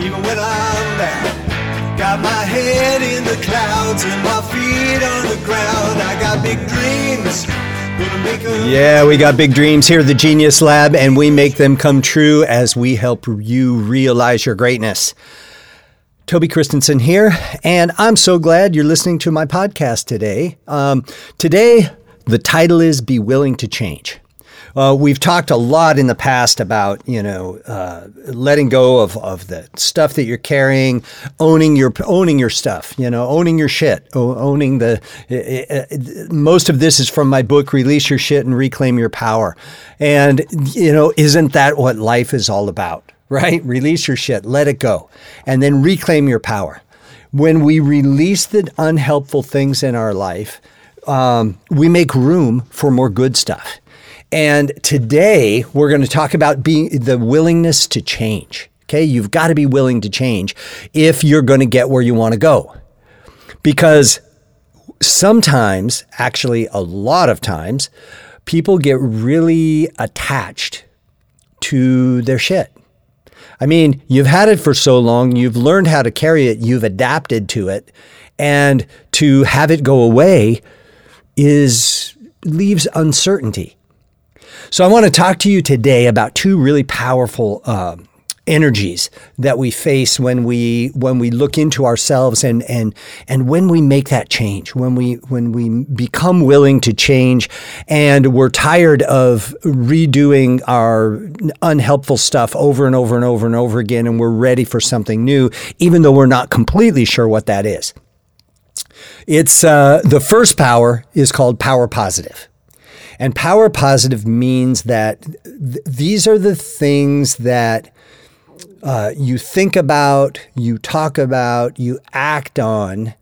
even when I'm down. Got my head in the clouds and my feet on the ground. I got big dreams. Yeah, we got big dreams here at the Genius Lab, and we make them come true as we help you realize your greatness. Toby Christensen here, and I'm so glad you're listening to my podcast today. Um, today, the title is Be Willing to Change. Uh, we've talked a lot in the past about you know uh, letting go of, of the stuff that you're carrying, owning your owning your stuff, you know, owning your shit, owning the. Uh, most of this is from my book, Release Your Shit and Reclaim Your Power, and you know, isn't that what life is all about? Right? Release your shit, let it go, and then reclaim your power. When we release the unhelpful things in our life, um, we make room for more good stuff. And today we're going to talk about being the willingness to change. Okay, you've got to be willing to change if you're going to get where you want to go. Because sometimes, actually, a lot of times, people get really attached to their shit. I mean, you've had it for so long, you've learned how to carry it, you've adapted to it, and to have it go away is leaves uncertainty. So I want to talk to you today about two really powerful um, energies that we face when we when we look into ourselves and and and when we make that change when we when we become willing to change and we're tired of redoing our unhelpful stuff over and over and over and over again and we're ready for something new even though we're not completely sure what that is. It's uh, the first power is called power positive and power positive means that th- these are the things that uh, you think about, you talk about, you act on,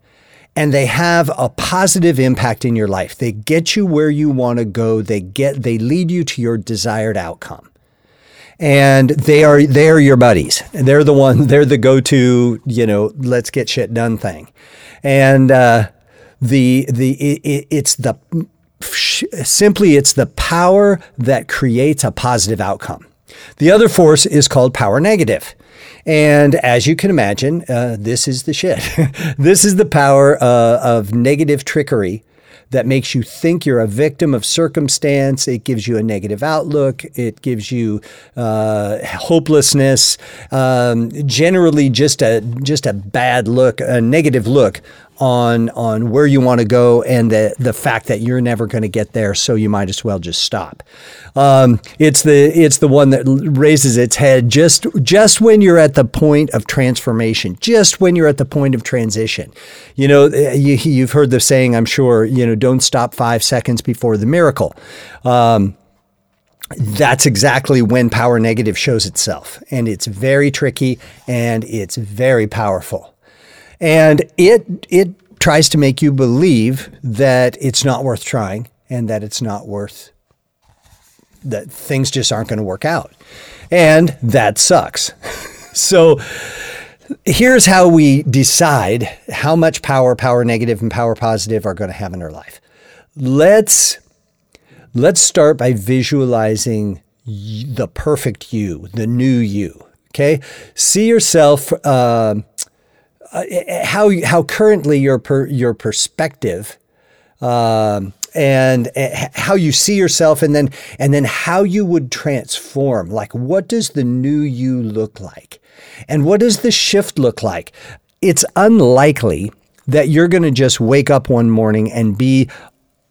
and they have a positive impact in your life. They get you where you want to go. They get they lead you to your desired outcome. And they are they are your buddies. They're the one. They're the go to. You know, let's get shit done thing. And uh, the the it, it's the simply it's the power that creates a positive outcome. The other force is called power negative. And as you can imagine, uh, this is the shit. this is the power uh, of negative trickery that makes you think you're a victim of circumstance. It gives you a negative outlook. It gives you uh, hopelessness. Um, generally, just a just a bad look, a negative look on on where you want to go and the the fact that you're never going to get there so you might as well just stop. Um, it's the it's the one that raises its head just just when you're at the point of transformation just when you're at the point of transition. You know you, you've heard the saying i'm sure you know don't stop five seconds before the miracle. Um, that's exactly when power negative shows itself and it's very tricky and it's very powerful and it it tries to make you believe that it's not worth trying and that it's not worth that things just aren't going to work out. And that sucks. so here's how we decide how much power power negative and power positive are going to have in our life. Let's let's start by visualizing the perfect you, the new you. Okay, see yourself. Uh, uh, how how currently your per, your perspective um, and uh, how you see yourself and then and then how you would transform. Like what does the new you look like? And what does the shift look like? It's unlikely that you're going to just wake up one morning and be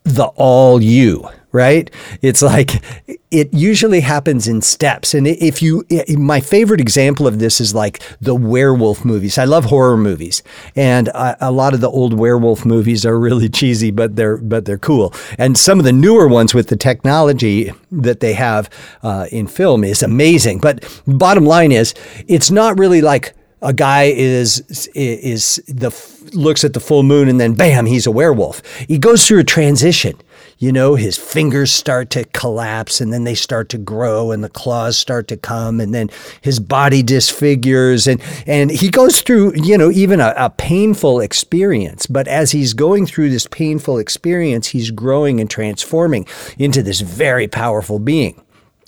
the all you right? It's like it usually happens in steps. And if you, my favorite example of this is like the werewolf movies. I love horror movies, and a lot of the old werewolf movies are really cheesy, but they're but they're cool. And some of the newer ones with the technology that they have uh, in film is amazing. But bottom line is, it's not really like a guy is is the looks at the full moon and then bam he's a werewolf he goes through a transition you know, his fingers start to collapse and then they start to grow and the claws start to come and then his body disfigures and, and he goes through, you know, even a, a painful experience. But as he's going through this painful experience, he's growing and transforming into this very powerful being.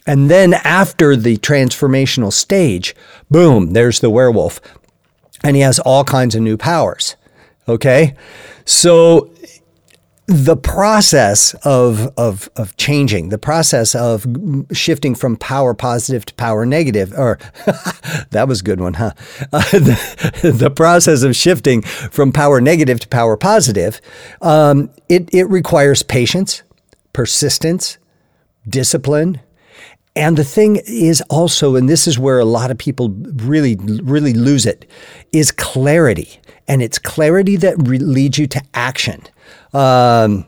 And then after the transformational stage, boom, there's the werewolf. And he has all kinds of new powers. Okay? So the process of, of, of changing, the process of shifting from power positive to power negative, or that was a good one, huh? Uh, the, the, process of shifting from power negative to power positive, um, it, it requires patience, persistence, discipline. And the thing is also, and this is where a lot of people really, really lose it, is clarity. And it's clarity that re- leads you to action. Um,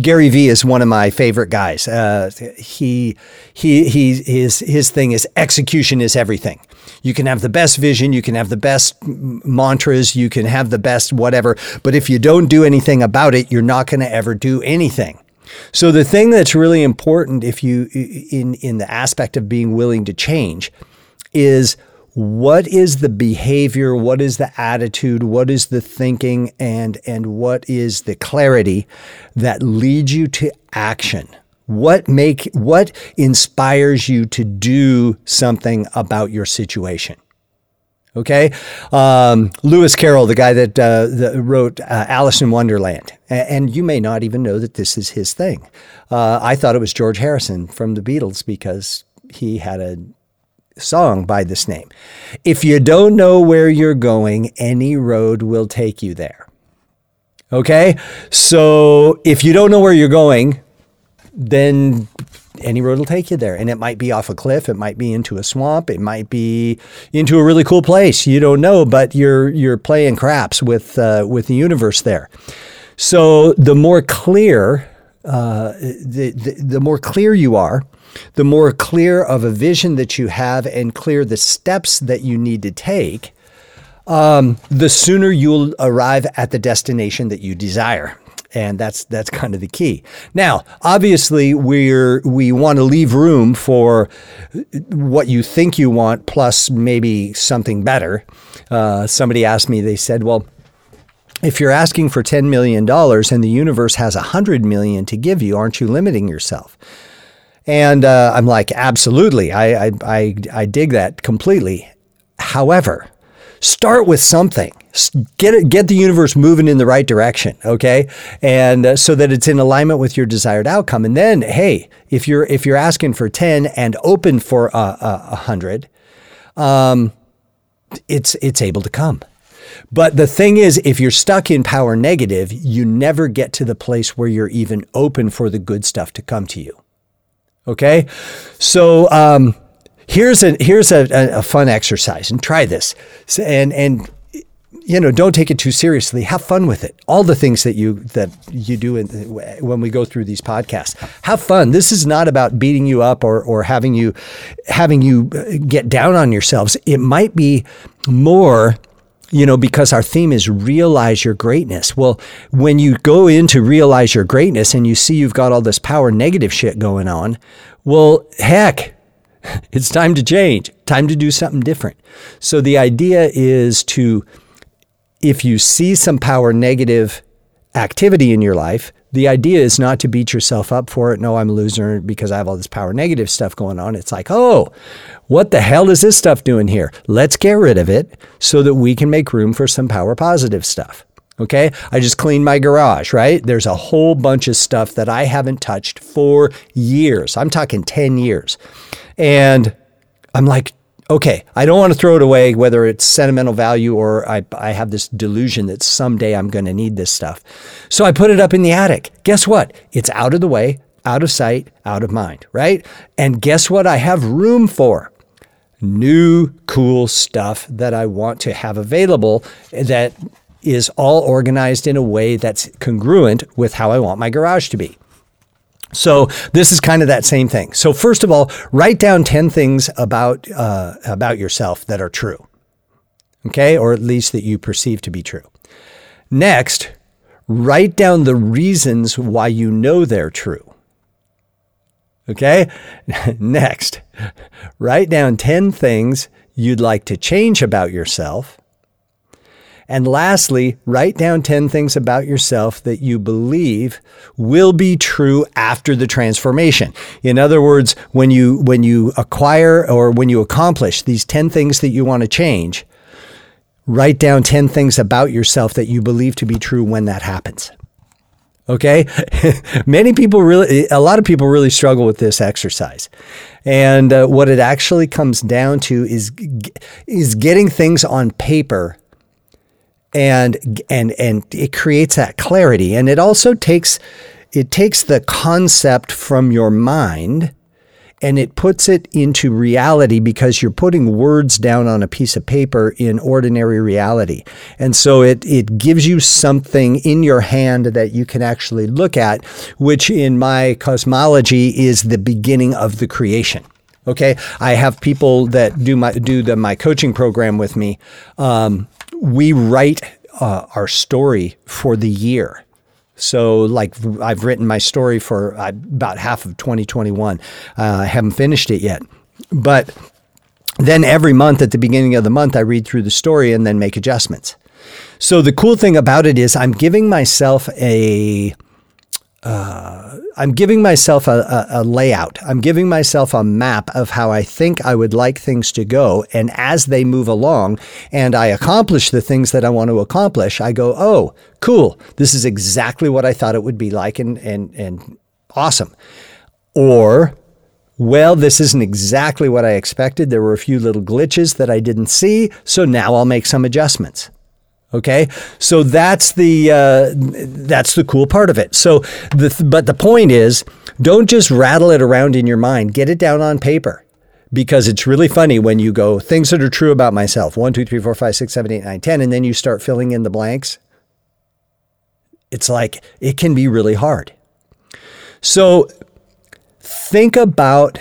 Gary Vee is one of my favorite guys. Uh, he he he his his thing is execution is everything. You can have the best vision, you can have the best mantras, you can have the best whatever, but if you don't do anything about it, you're not going to ever do anything. So the thing that's really important if you in in the aspect of being willing to change is what is the behavior what is the attitude what is the thinking and and what is the clarity that leads you to action? What make what inspires you to do something about your situation? Okay? Um, lewis carroll the guy that, uh, that wrote uh, alice in wonderland. And you may not even know that this is his thing. Uh, i thought it was george harrison from the beatles because he had a song by this name. If you don't know where you're going, any road will take you there. Okay? So if you don't know where you're going, then any road will take you there. And it might be off a cliff, it might be into a swamp, it might be into a really cool place. You don't know, but you're you're playing craps with uh, with the universe there. So the more clear uh, the, the, the more clear you are, the more clear of a vision that you have and clear the steps that you need to take, um, the sooner you'll arrive at the destination that you desire. And that's that's kind of the key. Now, obviously, we're we want to leave room for what you think you want, plus maybe something better. Uh, somebody asked me. They said, "Well, if you're asking for $10 million and the universe has 100 million to give you, aren't you limiting yourself? And uh, I'm like, absolutely. I, I, I, I dig that completely. However, start with something. Get it, get the universe moving in the right direction, okay? And uh, so that it's in alignment with your desired outcome. And then, hey, if you're if you're asking for ten and open for a, a, a hundred, um, it's it's able to come. But the thing is, if you're stuck in power negative, you never get to the place where you're even open for the good stuff to come to you. Okay, so um, here's a here's a, a, fun exercise, and try this. And and you know, don't take it too seriously. Have fun with it. All the things that you that you do in, when we go through these podcasts. Have fun. This is not about beating you up or or having you having you uh, get down on yourselves. It might be more you know, because our theme is realize your greatness. Well, when you go in to realize your greatness and you see you've got all this power negative shit going on, well, heck, it's time to change, time to do something different. So the idea is to, if you see some power negative activity in your life, the idea is not to beat yourself up for it. No, I'm a loser because I have all this power negative stuff going on. It's like, oh, what the hell is this stuff doing here? Let's get rid of it so that we can make room for some power positive stuff. Okay. I just cleaned my garage, right? There's a whole bunch of stuff that I haven't touched for years. I'm talking 10 years. And I'm like, okay, I don't want to throw it away, whether it's sentimental value or I, I have this delusion that someday I'm going to need this stuff. So I put it up in the attic. Guess what? It's out of the way, out of sight, out of mind, right? And guess what? I have room for new, cool stuff that I want to have available that is all organized in a way that's congruent with how I want my garage to be. So this is kind of that same thing. So first of all, write down ten things about uh, about yourself that are true, okay, or at least that you perceive to be true. Next, write down the reasons why you know they're true. Okay. Next, write down ten things you'd like to change about yourself. And lastly, write down 10 things about yourself that you believe will be true after the transformation. In other words, when you when you acquire or when you accomplish these 10 things that you want to change, write down 10 things about yourself that you believe to be true when that happens. Okay. Many people really, a lot of people really struggle with this exercise. And uh, what it actually comes down to is, is getting things on paper and and and it creates that clarity and it also takes it takes the concept from your mind and it puts it into reality because you're putting words down on a piece of paper in ordinary reality. And so it, it gives you something in your hand that you can actually look at, which in my cosmology is the beginning of the creation. Okay, I have people that do my do the my coaching program with me. Um, we write uh, our story for the year. So, like, I've written my story for uh, about half of 2021. Uh, I haven't finished it yet. But then every month at the beginning of the month, I read through the story and then make adjustments. So, the cool thing about it is I'm giving myself a uh, I'm giving myself a, a, a, layout. I'm giving myself a map of how I think I would like things to go. And as they move along and I accomplish the things that I want to accomplish, I go, oh, cool. This is exactly what I thought it would be like and, and, and awesome. Or, well, this isn't exactly what I expected. There were a few little glitches that I didn't see. So now I'll make some adjustments. Okay, so that's the uh, that's the cool part of it. So, the, but the point is, don't just rattle it around in your mind. Get it down on paper, because it's really funny when you go things that are true about myself. One, two, three, four, five, six, seven, eight, nine, ten, and then you start filling in the blanks. It's like it can be really hard. So, think about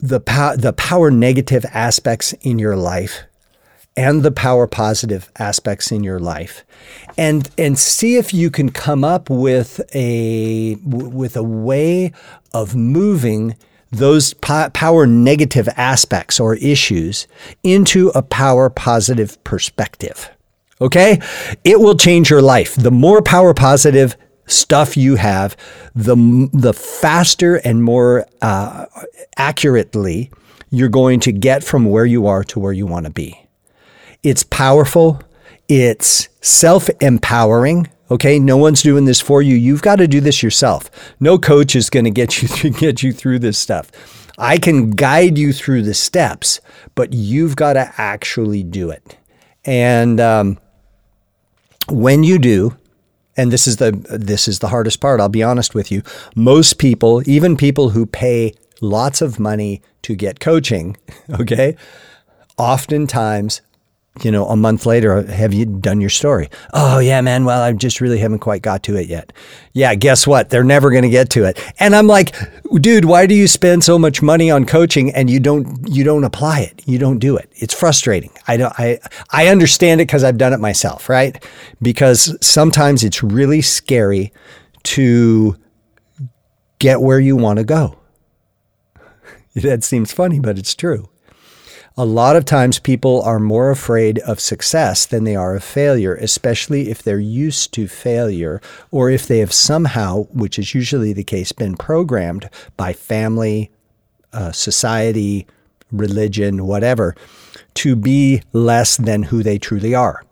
the the power negative aspects in your life and the power positive aspects in your life. And and see if you can come up with a with a way of moving those power negative aspects or issues into a power positive perspective. Okay? It will change your life. The more power positive stuff you have the the faster and more uh, accurately you're going to get from where you are to where you want to be it's powerful. It's self empowering. Okay, no one's doing this for you. You've got to do this yourself. No coach is going to get you through, get you through this stuff. I can guide you through the steps, but you've got to actually do it. And um, when you do, and this is the this is the hardest part. I'll be honest with you. Most people, even people who pay lots of money to get coaching, okay, oftentimes you know, a month later, uh, have you done your story? Oh, yeah, man. Well, I just really haven't quite got to it yet. Yeah, guess what? They're never going to get to it. And I'm like, dude, why do you spend so much money on coaching and you don't you don't apply it? You don't do it. It's frustrating. I don't I I understand it because I've done it myself, right? Because sometimes it's really scary to get where you want to go. that seems funny, but it's true a lot of times people are more afraid of success than they are of failure, especially if they're used to failure or if they have somehow, which is usually the case, been programmed by family, uh, society, religion, whatever, to be less than who they truly are.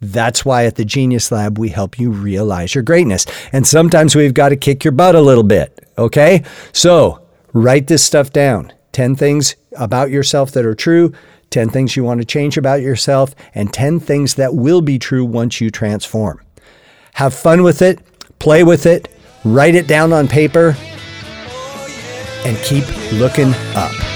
That's why at the Genius Lab, we help you realize your greatness. And sometimes we've got to kick your butt a little bit. Okay? So write this stuff down. 10 things about yourself that are true, 10 things you want to change about yourself, and 10 things that will be true once you transform. Have fun with it, play with it, write it down on paper, and keep looking up.